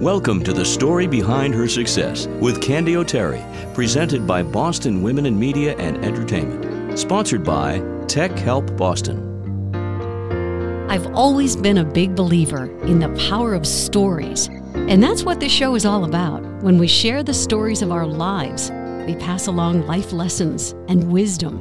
Welcome to the story behind her success with Candy O'Terry, presented by Boston Women in Media and Entertainment, sponsored by Tech Help Boston. I've always been a big believer in the power of stories, and that's what this show is all about. When we share the stories of our lives, we pass along life lessons and wisdom.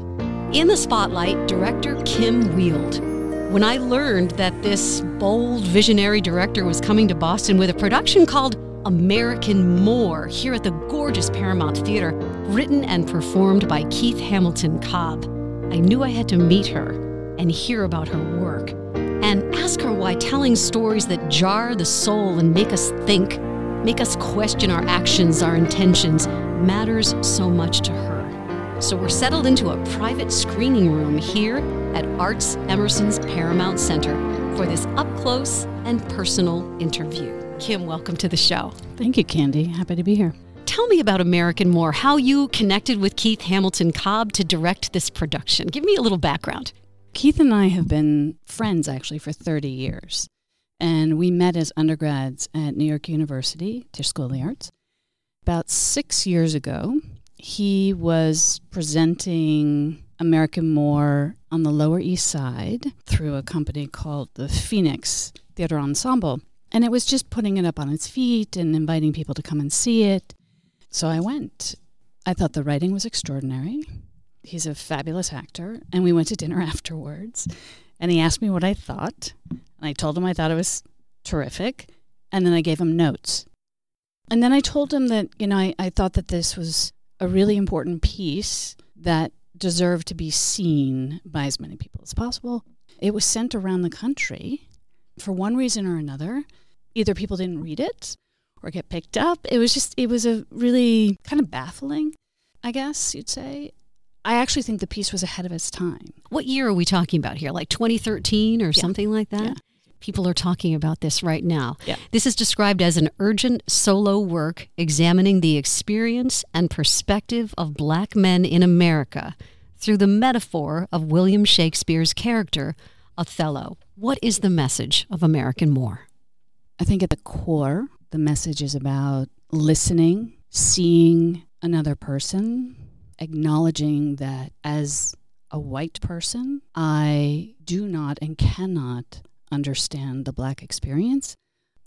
In the spotlight, director Kim Weild. When I learned that this bold, visionary director was coming to Boston with a production called American Moor here at the gorgeous Paramount Theater, written and performed by Keith Hamilton Cobb, I knew I had to meet her and hear about her work and ask her why telling stories that jar the soul and make us think, make us question our actions, our intentions, matters so much to her. So we're settled into a private screening room here at Arts Emerson's Paramount Center for this up close and personal interview. Kim, welcome to the show. Thank you, Candy. Happy to be here. Tell me about American Moor, how you connected with Keith Hamilton Cobb to direct this production. Give me a little background. Keith and I have been friends actually for 30 years. And we met as undergrads at New York University, Tisch School of the Arts. About six years ago, he was presenting American Moor on the Lower East Side through a company called the Phoenix Theater Ensemble. And it was just putting it up on its feet and inviting people to come and see it. So I went. I thought the writing was extraordinary. He's a fabulous actor. And we went to dinner afterwards. And he asked me what I thought. And I told him I thought it was terrific. And then I gave him notes. And then I told him that, you know, I, I thought that this was a really important piece that deserved to be seen by as many people as possible. It was sent around the country for one reason or another. Either people didn't read it or get picked up. It was just, it was a really kind of baffling, I guess you'd say. I actually think the piece was ahead of its time. What year are we talking about here? Like 2013 or Yeah. something like that? Yeah. People are talking about this right now. Yeah. This is described as an urgent solo work examining the experience and perspective of black men in America through the metaphor of William Shakespeare's character, Othello. What is the message of American Moor? I think at the core, the message is about listening, seeing another person, acknowledging that as a white person, I do not and cannot understand the black experience,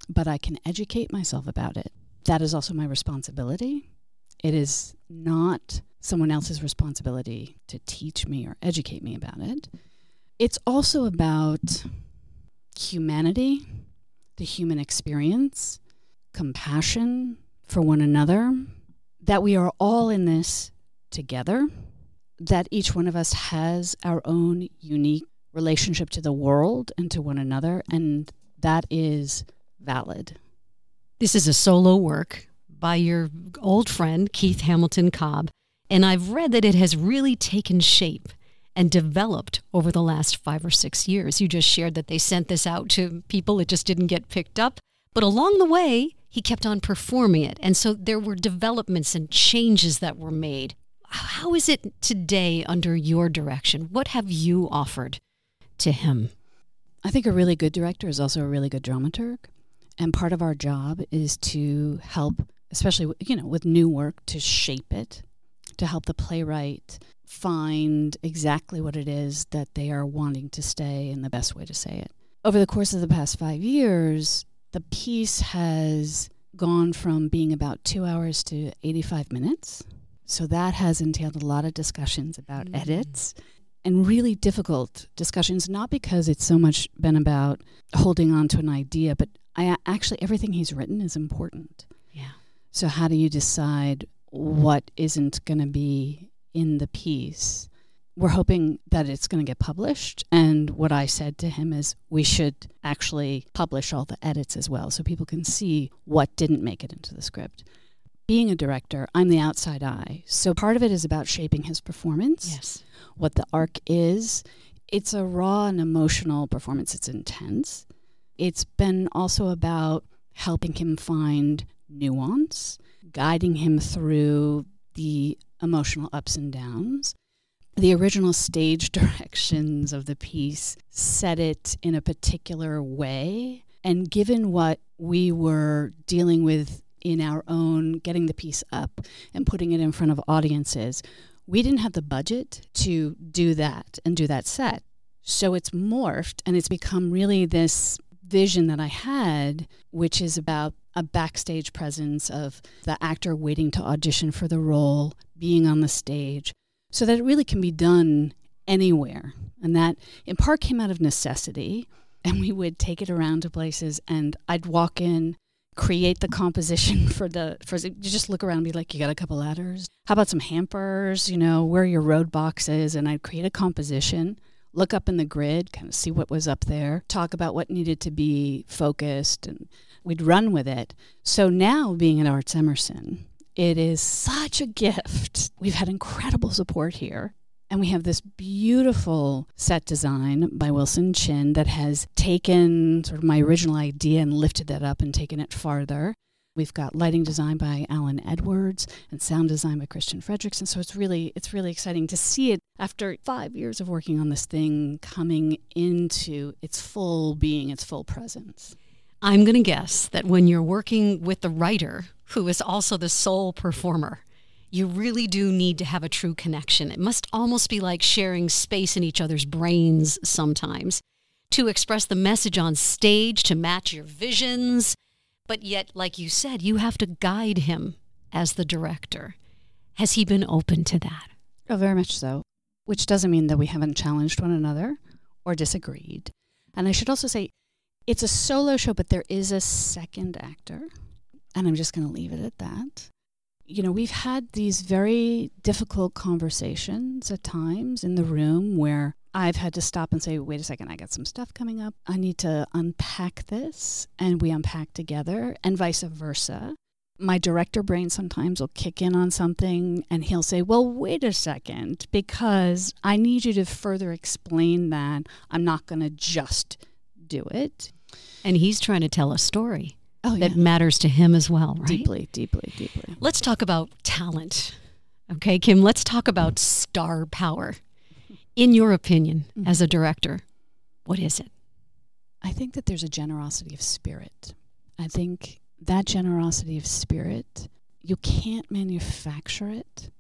but I can educate myself about it. That is also my responsibility. It is not someone else's responsibility to teach me or educate me about it. It's also about humanity, the human experience, compassion for one another, that we are all in this together, that each one of us has our own unique relationship to the world and to one another, and that is valid. This is a solo work by your old friend, Keith Hamilton Cobb, and I've read that it has really taken shape and developed over the last five or six years. You just shared that they sent this out to people, it just didn't get picked up. But along the way, he kept on performing it. And so there were developments and changes that were made. How is it today under your direction? What have you offered to him? I think a really good director is also a really good dramaturg. And part of our job is to help, especially you know, with new work, to shape it, to help the playwright find exactly what it is that they are wanting to say and the best way to say it. Over the course of the past five years, the piece has gone from being about two hours to 85 minutes. So that has entailed a lot of discussions about Mm. edits and really difficult discussions, not because it's so much been about holding on to an idea, but I actually, everything he's written is important. Yeah. So, how do you decide what isn't going to be in the piece? We're hoping that it's going to get published. And what I said to him is we should actually publish all the edits as well so people can see what didn't make it into the script. Being a director, I'm the outside eye. So, part of it is about shaping his performance Yes. what the arc is. It's a raw and emotional performance. It's intense. It's been also about helping him find nuance, guiding him through the emotional ups and downs. The original stage directions of the piece set it in a particular way. And given what we were dealing with in our own getting the piece up and putting it in front of audiences. We didn't have the budget to do that and do that set. So it's morphed and it's become really this vision that I had, which is about a backstage presence of the actor waiting to audition for the role, being on the stage, so that it really can be done anywhere. And that in part came out of necessity. And we would take it around to places, and I'd walk in, create the composition for the for you just look around and be like, you got a couple ladders? How about some hampers? You know, where your road boxes? And I'd create a composition look up in the grid, kind of see what was up there, talk about what needed to be focused, and we'd run with it. So now, being at ArtsEmerson, it is such a gift. We've had incredible support here. And we have this beautiful set design by Wilson Chin that has taken sort of my original idea and lifted that up and taken it farther. We've got lighting design by Alan Edwards and sound design by Christian Fredrickson. So it's really it's really exciting to see it after five years of working on this thing coming into its full being, its full presence. I'm going to guess that when you're working with the writer, who is also the sole performer, you really do need to have a true connection. It must almost be like sharing space in each other's brains sometimes to express the message on stage, to match your visions, but yet, like you said, you have to guide him as the director. Has he been open to that? Oh, very much so. Which doesn't mean that we haven't challenged one another or disagreed. And I should also say, it's a solo show, but there is a second actor. And I'm just going to leave it at that. You know, we've had these very difficult conversations at times in the room where I've had to stop and say, wait a second, I got some stuff coming up. I need to unpack this. And we unpack together, and vice versa. My director brain sometimes will kick in on something and he'll say, Well, wait a second, because I need you to further explain that. I'm not going to just do it. And he's trying to tell a story oh, that matters to him as well, right? Deeply, deeply, deeply. Let's talk about talent. Okay, Kim, let's talk about star power in your opinion, mm-hmm. as a director, what is it? I think that there's a generosity of spirit. I think that generosity of spirit, you can't manufacture it.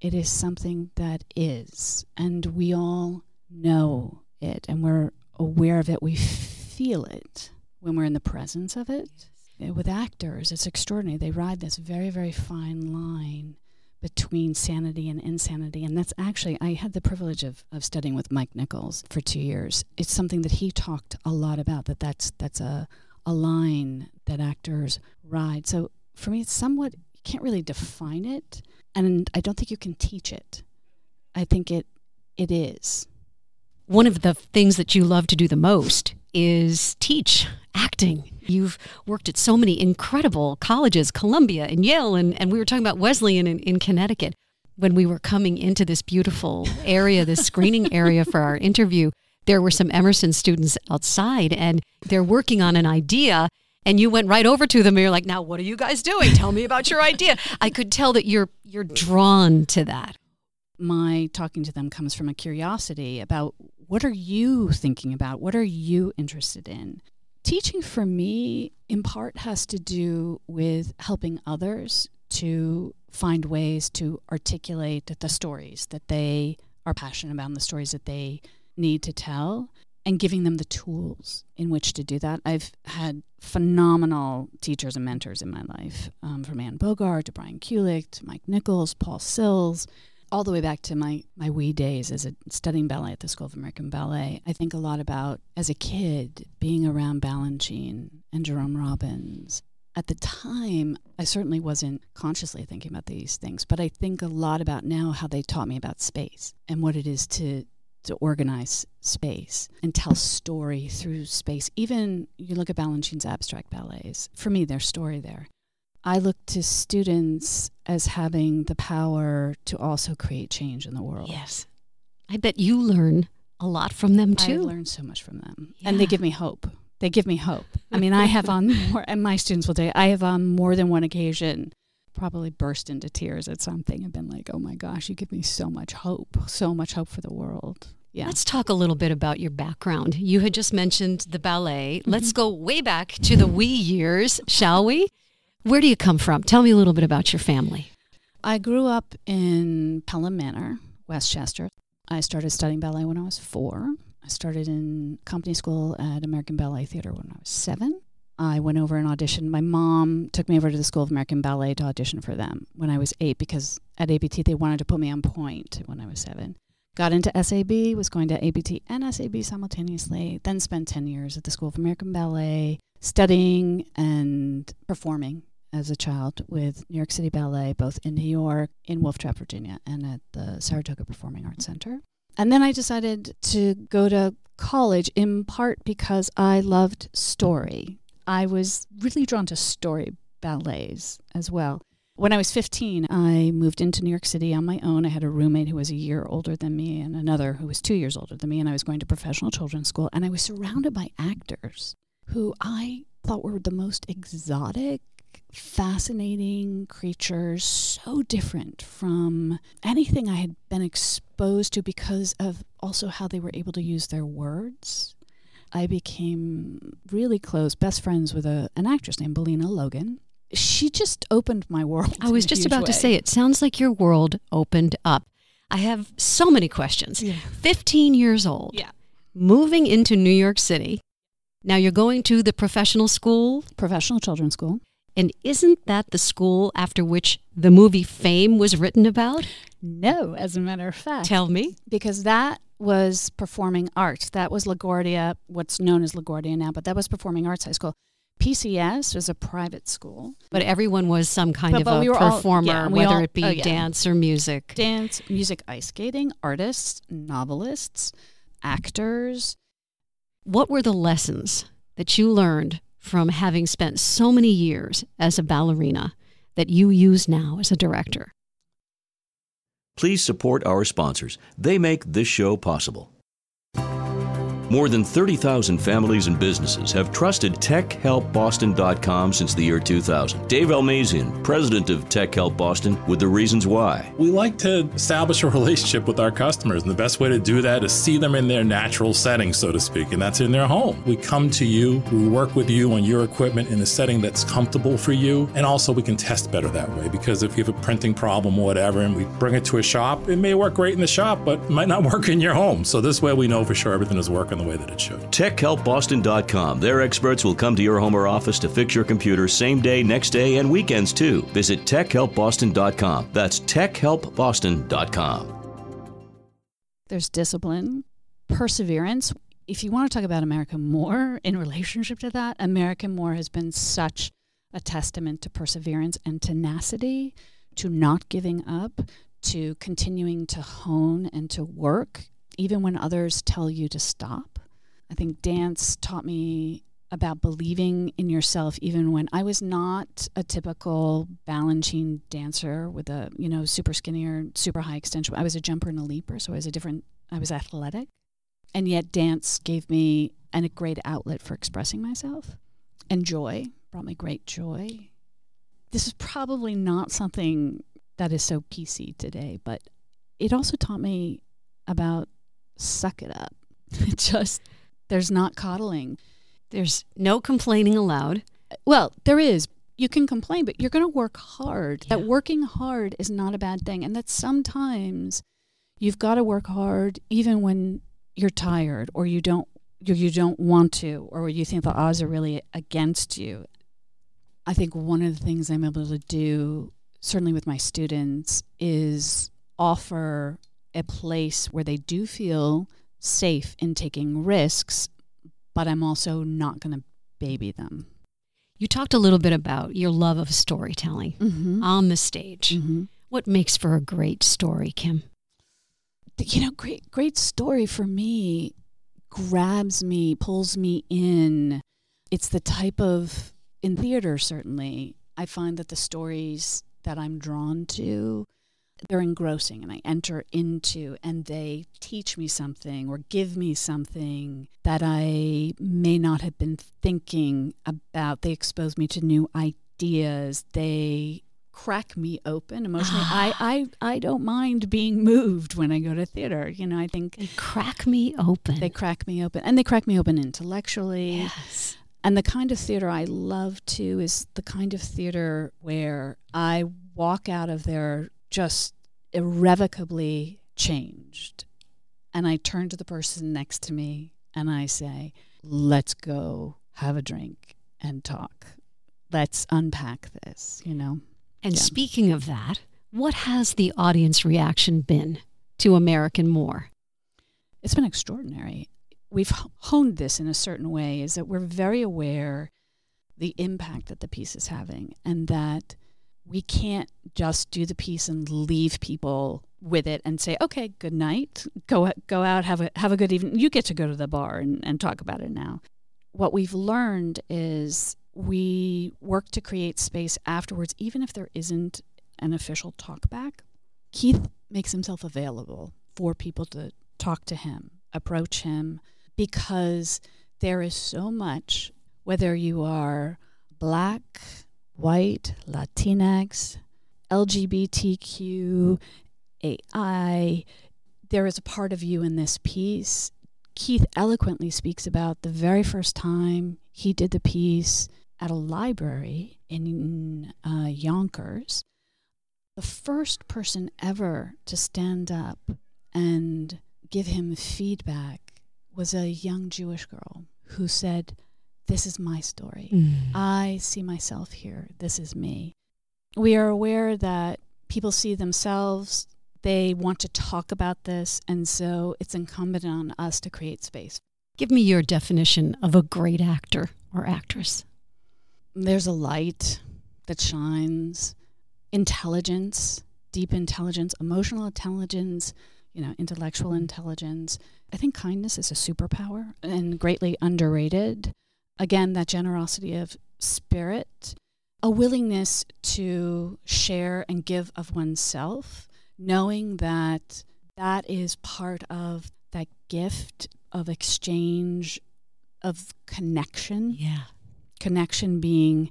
It is something that is, and we all know it, and we're aware of it. We feel it when we're in the presence of it. With actors, it's extraordinary. They ride this very, very fine line between sanity and insanity. And that's actually, I had the privilege of, of studying with Mike Nichols for two years. It's something that he talked a lot about, that that's, that's a, a line that actors ride. So for me, it's somewhat, you can't really define it. And I don't think you can teach it. I think it, it is. One of the things that you love to do the most is teach acting. You've worked at so many incredible colleges, Columbia and Yale, and, and we were talking about Wesleyan in, in Connecticut. When we were coming into this beautiful area, this screening area for our interview, there were some Emerson students outside and they're working on an idea. And you went right over to them and you're like, now what are you guys doing? Tell me about your idea. I could tell that you're you're drawn to that. My talking to them comes from a curiosity about what are you thinking about? What are you interested in? Teaching for me, in part, has to do with helping others to find ways to articulate the stories that they are passionate about and the stories that they need to tell and giving them the tools in which to do that. I've had phenomenal teachers and mentors in my life, um, from Anne Bogart to Brian Kulick to Mike Nichols, Paul Sills, all the way back to my, my wee days as a studying ballet at the School of American Ballet, I think a lot about as a kid being around Balanchine and Jerome Robbins. At the time, I certainly wasn't consciously thinking about these things, but I think a lot about now how they taught me about space and what it is to to organize space and tell story through space. Even you look at Balanchine's abstract ballets. For me, there's story there. I look to students as having the power to also create change in the world. Yes. I bet you learn a lot from them too. I learn so much from them. Yeah. And they give me hope. They give me hope. I mean, I have on more, and my students will tell you, I have on more than one occasion probably burst into tears at something and been like, oh my gosh, you give me so much hope, so much hope for the world. Yeah. Let's talk a little bit about your background. You had just mentioned the ballet. Let's mm-hmm. go way back to the wee years, shall we? Where do you come from? Tell me a little bit about your family. I grew up in Pelham Manor, Westchester. I started studying ballet when I was four. I started in company school at American Ballet Theater when I was seven. I went over and auditioned. My mom took me over to the School of American Ballet to audition for them when I was eight because at ABT they wanted to put me on point when I was seven. Got into SAB, was going to ABT and SAB simultaneously, then spent 10 years at the School of American Ballet studying and performing as a child with New York City Ballet, both in New York, in Wolf Trap, Virginia, and at the Saratoga Performing Arts Center. And then I decided to go to college in part because I loved story. I was really drawn to story ballets as well. When I was 15, I moved into New York City on my own. I had a roommate who was a year older than me and another who was two years older than me, and I was going to professional children's school. And I was surrounded by actors who I thought were the most exotic, fascinating creatures, so different from anything I had been exposed to because of also how they were able to use their words. I became really close, best friends with a, an actress named Bellina Logan. She just opened my world. I was just about to say, it sounds like your world opened up. I have so many questions. Yeah. 15 years old, Yeah. moving into New York City. Now you're going to the professional school, Professional children's school. And isn't that the school after which the movie Fame was written about? No, as a matter of fact. Tell me. because that was performing arts. That was LaGuardia, what's known as LaGuardia now, but that was performing arts high school. PCS was a private school. But everyone was some kind But- of but a we were all- performer, yeah, whether all- it be oh, yeah. dance or music. Dance, music, ice skating, artists, novelists, actors. What were the lessons that you learned from having spent so many years as a ballerina that you use now as a director? Please support our sponsors. They make this show possible. More than 30,000 families and businesses have trusted TechHelpBoston.com since the year 2000. Dave Almazian, president of Tech Help Boston, with the reasons why. We like to establish a relationship with our customers, and the best way to do that is see them in their natural setting, so to speak, and that's in their home. We come to you, we work with you on your equipment in a setting that's comfortable for you, and also we can test better that way because if you have a printing problem or whatever and we bring it to a shop, it may work great in the shop, but might not work in your home. So this way we know for sure everything is working the way that it should. TechHelpBoston.com. Their experts will come to your home or office to fix your computer same day, next day, and weekends too. Visit TechHelpBoston.com. That's TechHelpBoston.com. There's discipline, perseverance. If you want to talk about America More in relationship to that, America More has been such a testament to perseverance and tenacity, to not giving up, to continuing to hone and to work, even when others tell you to stop. I think dance taught me about believing in yourself even when I was not a typical Balanchine dancer with a, you know, super skinny or super high extension. I was a jumper and a leaper, so I was a different I was athletic. And yet dance gave me an, a great outlet for expressing myself. And joy brought me great joy. This is probably not something that is so PC today, but it also taught me about suck it up. Just there's not coddling. There's no complaining allowed. Well, there is. You can complain, but you're going to work hard. Yeah. That working hard is not a bad thing. And that sometimes you've got to work hard even when you're tired or you don't you, you don't want to or you think the odds are really against you. I think one of the things I'm able to do certainly with my students is offer a place where they do feel safe in taking risks, but I'm also not going to baby them. You talked a little bit about your love of storytelling Mm-hmm. on the stage. Mm-hmm. What makes for a great story, Kim? You know, great great story for me grabs me, pulls me in. It's the type of in theater certainly. I find that the stories that I'm drawn to they're engrossing and I enter into and they teach me something or give me something that I may not have been thinking about. They expose me to new ideas. They crack me open emotionally. Ah. I, I I don't mind being moved when I go to theater. You know, I think they crack me open. They crack me open, and they crack me open intellectually. Yes. And the kind of theater I love too is the kind of theater where I walk out of there just irrevocably changed. And I turn to the person next to me and I say, let's go have a drink and talk. Let's unpack this, you know? And Yeah. speaking of that, what has the audience reaction been to American Moor? It's been extraordinary. We've honed this in a certain way is that we're very aware the impact that the piece is having and that we can't just do the piece and leave people with it and say, okay, good night. Go go out, have a have a good evening. You get to go to the bar and, and talk about it now. What we've learned is we work to create space afterwards, even if there isn't an official talk back. Keith makes himself available for people to talk to him, approach him, because there is so much, whether you are black, white, Latinx, LGBTQ, AI, there is a part of you in this piece. Keith eloquently speaks about the very first time he did the piece at a library in uh, Yonkers. The first person ever to stand up and give him feedback was a young Jewish girl who said, This is my story. Mm. I see myself here. This is me. We are aware that people see themselves, they want to talk about this, and so it's incumbent on us to create space. Give me your definition of a great actor or actress. There's a light that shines, intelligence, deep intelligence, emotional intelligence, you know, intellectual intelligence. I think kindness is a superpower and greatly underrated. Again, that generosity of spirit, a willingness to share and give of oneself, knowing that that is part of that gift of exchange, of connection Yeah. connection being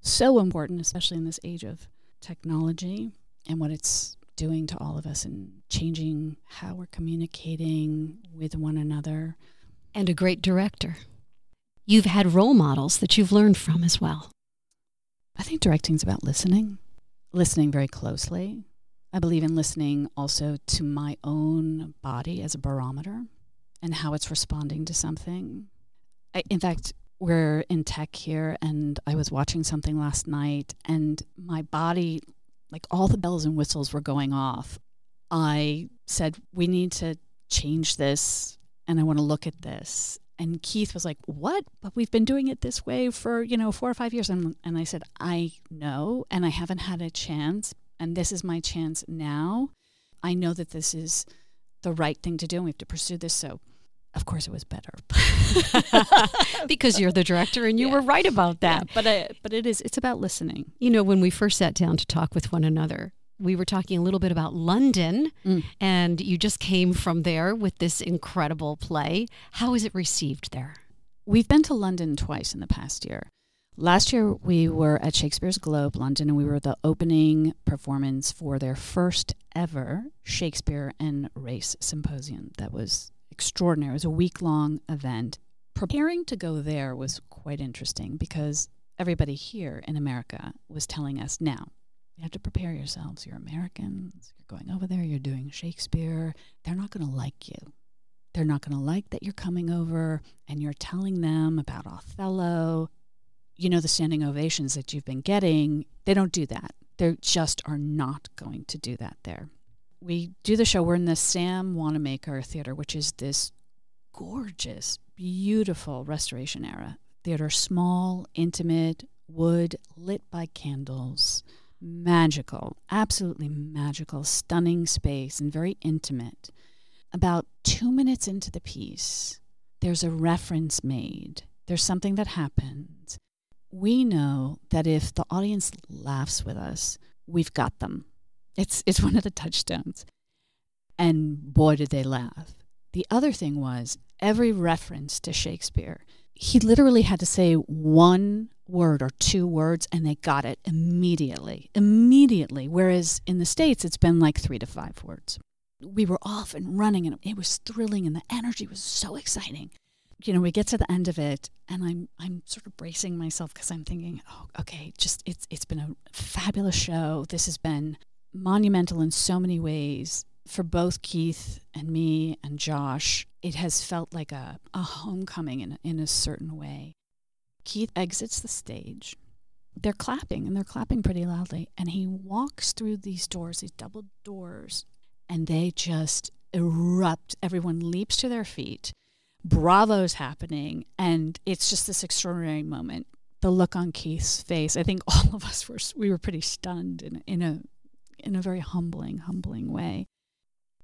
so important, especially in this age of technology and what it's doing to all of us and changing how we're communicating with one another. And a great director. You've had role models that you've learned from as well. I think directing is about listening, listening very closely. I believe in listening also to my own body as a barometer and how it's responding to something. I, in fact, we're in tech here, and I was watching something last night, and my body, like all the bells and whistles were going off. I said, We need to change this, and I want to look at this. And Keith was like, What? But we've been doing it this way for, you know, four or five years. And, and I said, I know, and I haven't had a chance, and this is my chance now. I know that this is the right thing to do, and we have to pursue this. So, of course, it was better. because you're the director and you Yeah. were right about that. Yeah, but I, but it is it's about listening. You know, when we first sat down to talk with one another, we were talking a little bit about London, Mm. and you just came from there with this incredible play. How is it received there? We've been to London twice in the past year. Last year, we were at Shakespeare's Globe, London, and we were the opening performance for their first ever Shakespeare and Race Symposium. That was extraordinary. It was a week long event. Preparing to go there was quite interesting because everybody here in America was telling us now, you have to prepare yourselves. You're Americans. You're going over there. You're doing Shakespeare. They're not going to like you. They're not going to like that you're coming over and you're telling them about Othello. You know, the standing ovations that you've been getting, they don't do that. They just are not going to do that there. We do the show. We're in the Sam Wanamaker Theater, which is this gorgeous, beautiful restoration era theater. Small, intimate, wood, lit by candles. Magical, absolutely magical, stunning space, and very intimate about two minutes into the piece, there's a reference made. There's something that happens. We know that if the audience laughs with us, we've got them. It's, it's one of the touchstones. And boy, did they laugh. The other thing was every reference to Shakespeare, he literally had to say one word or two words and they got it immediately. Immediately. Whereas in the States, it's been like three to five words. We were off and running and it was thrilling and the energy was so exciting. You know, we get to the end of it and I'm I'm sort of bracing myself because I'm thinking, oh, okay, just it's it's been a fabulous show. This has been monumental in so many ways for both Keith and me and Josh. It has felt like a, a homecoming in, in a certain way. Keith exits the stage. They're clapping, and they're clapping pretty loudly. And he walks through these doors, these double doors, and they just erupt. Everyone leaps to their feet. Bravo's happening, and it's just this extraordinary moment. The look on Keith's face, I think all of us were we were pretty stunned in in a in a very humbling, humbling way.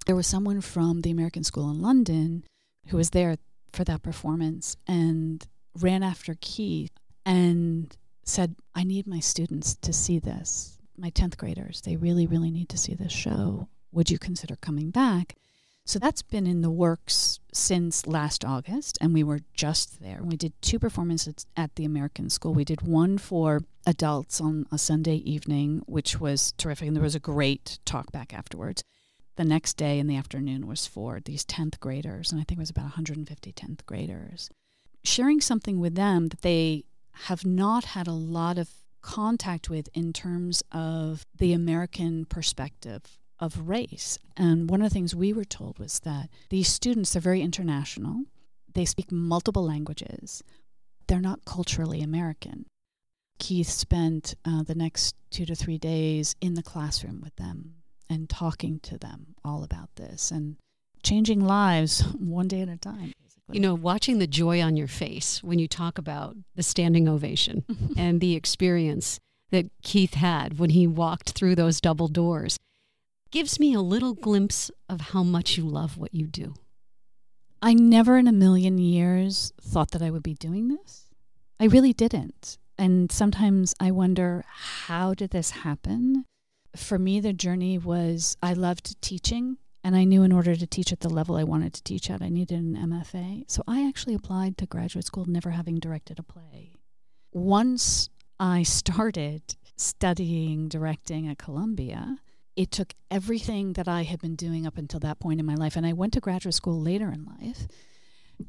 There was someone from the American School in London who was there for that performance, and ran after Keith and said, I need my students to see this. My 10th graders, they really, really need to see this show. Would you consider coming back? So that's been in the works since last August, and we were just there. We did two performances at the American School. We did one for adults on a Sunday evening, which was terrific, and there was a great talk back afterwards. The next day in the afternoon was for these 10th graders, and I think it was about 150 10th graders sharing something with them that they have not had a lot of contact with in terms of the American perspective of race. And one of the things we were told was that these students are very international, they speak multiple languages, they're not culturally American. Keith spent uh, the next two to three days in the classroom with them and talking to them all about this and changing lives one day at a time. You know, watching the joy on your face when you talk about the standing ovation and the experience that Keith had when he walked through those double doors gives me a little glimpse of how much you love what you do. I never in a million years thought that I would be doing this. I really didn't. And sometimes I wonder, how did this happen? For me, the journey was I loved teaching and I knew in order to teach at the level I wanted to teach at, I needed an MFA. So I actually applied to graduate school never having directed a play. Once I started studying directing at Columbia, it took everything that I had been doing up until that point in my life. And I went to graduate school later in life.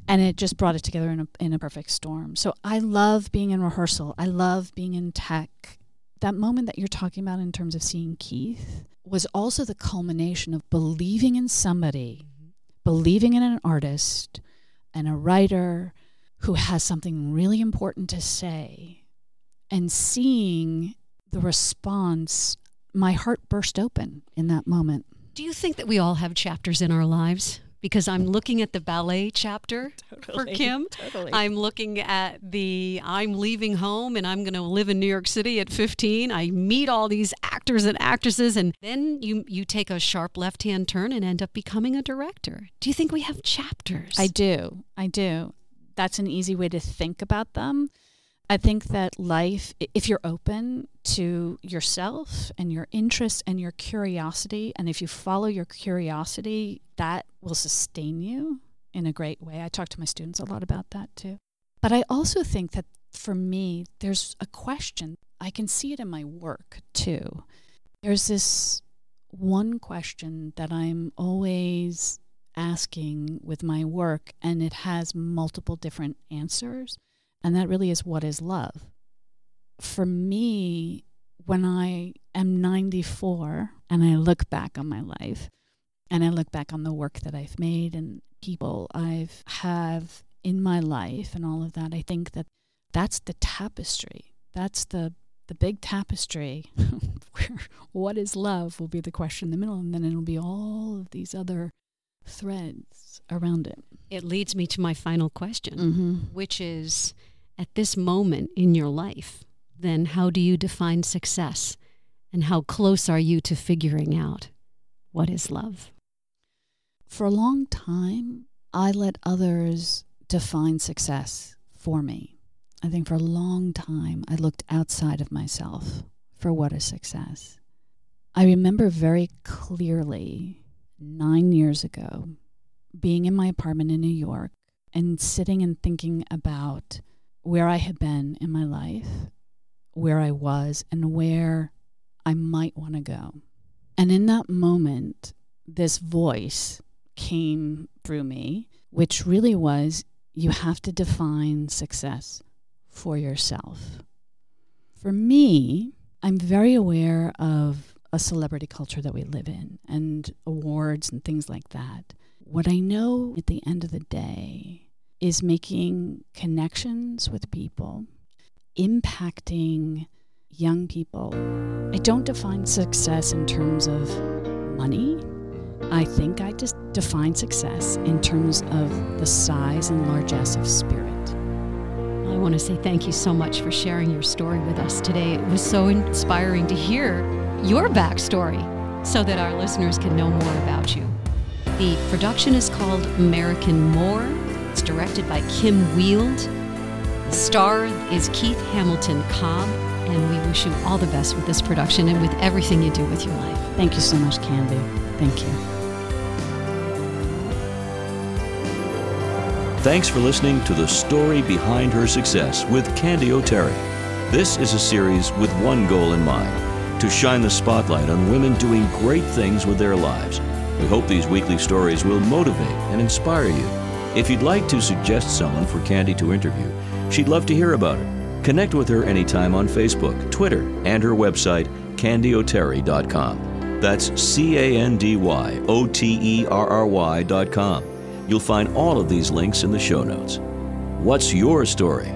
And it just brought it together in a, in a perfect storm. So I love being in rehearsal. I love being in tech. That moment that you're talking about in terms of seeing Keith, was also the culmination of believing in somebody, mm-hmm. believing in an artist and a writer who has something really important to say, and seeing the response. My heart burst open in that moment. Do you think that we all have chapters in our lives? Because I'm looking at the ballet chapter totally, for Kim. Totally. I'm looking at the I'm leaving home and I'm going to live in New York City at 15. I meet all these actors and actresses and then you you take a sharp left-hand turn and end up becoming a director. Do you think we have chapters? I do. I do. That's an easy way to think about them. I think that life, if you're open to yourself and your interests and your curiosity, and if you follow your curiosity, that will sustain you in a great way. I talk to my students a lot about that too. But I also think that for me, there's a question. I can see it in my work too. There's this one question that I'm always asking with my work, and it has multiple different answers. And that really is what is love. For me, when I am 94 and I look back on my life and I look back on the work that I've made and people I've have in my life and all of that, I think that that's the tapestry. That's the the big tapestry where what is love will be the question in the middle and then it'll be all of these other threads around it. It leads me to my final question, mm-hmm. which is at this moment in your life, then how do you define success? And how close are you to figuring out what is love? For a long time, I let others define success for me. I think for a long time, I looked outside of myself for what is success. I remember very clearly nine years ago being in my apartment in New York and sitting and thinking about where I had been in my life, where I was, and where I might want to go. And in that moment, this voice came through me, which really was you have to define success for yourself. For me, I'm very aware of a celebrity culture that we live in and awards and things like that. What I know at the end of the day is making connections with people, impacting young people. I don't define success in terms of money. I think I just define success in terms of the size and largesse of spirit. I want to say thank you so much for sharing your story with us today. It was so inspiring to hear your backstory so that our listeners can know more about you. The production is called American Moor. It's directed by Kim Weild. The star is Keith Hamilton Cobb, and we wish you all the best with this production and with everything you do with your life. Thank you so much, Candy. Thank you. Thanks for listening to The Story Behind Her Success with Candy O'Terry. This is a series with one goal in mind to shine the spotlight on women doing great things with their lives. We hope these weekly stories will motivate and inspire you. If you'd like to suggest someone for Candy to interview, she'd love to hear about it. Connect with her anytime on Facebook, Twitter, and her website, candyoterry.com. That's C A N D Y O T E R R Y.com. You'll find all of these links in the show notes. What's your story?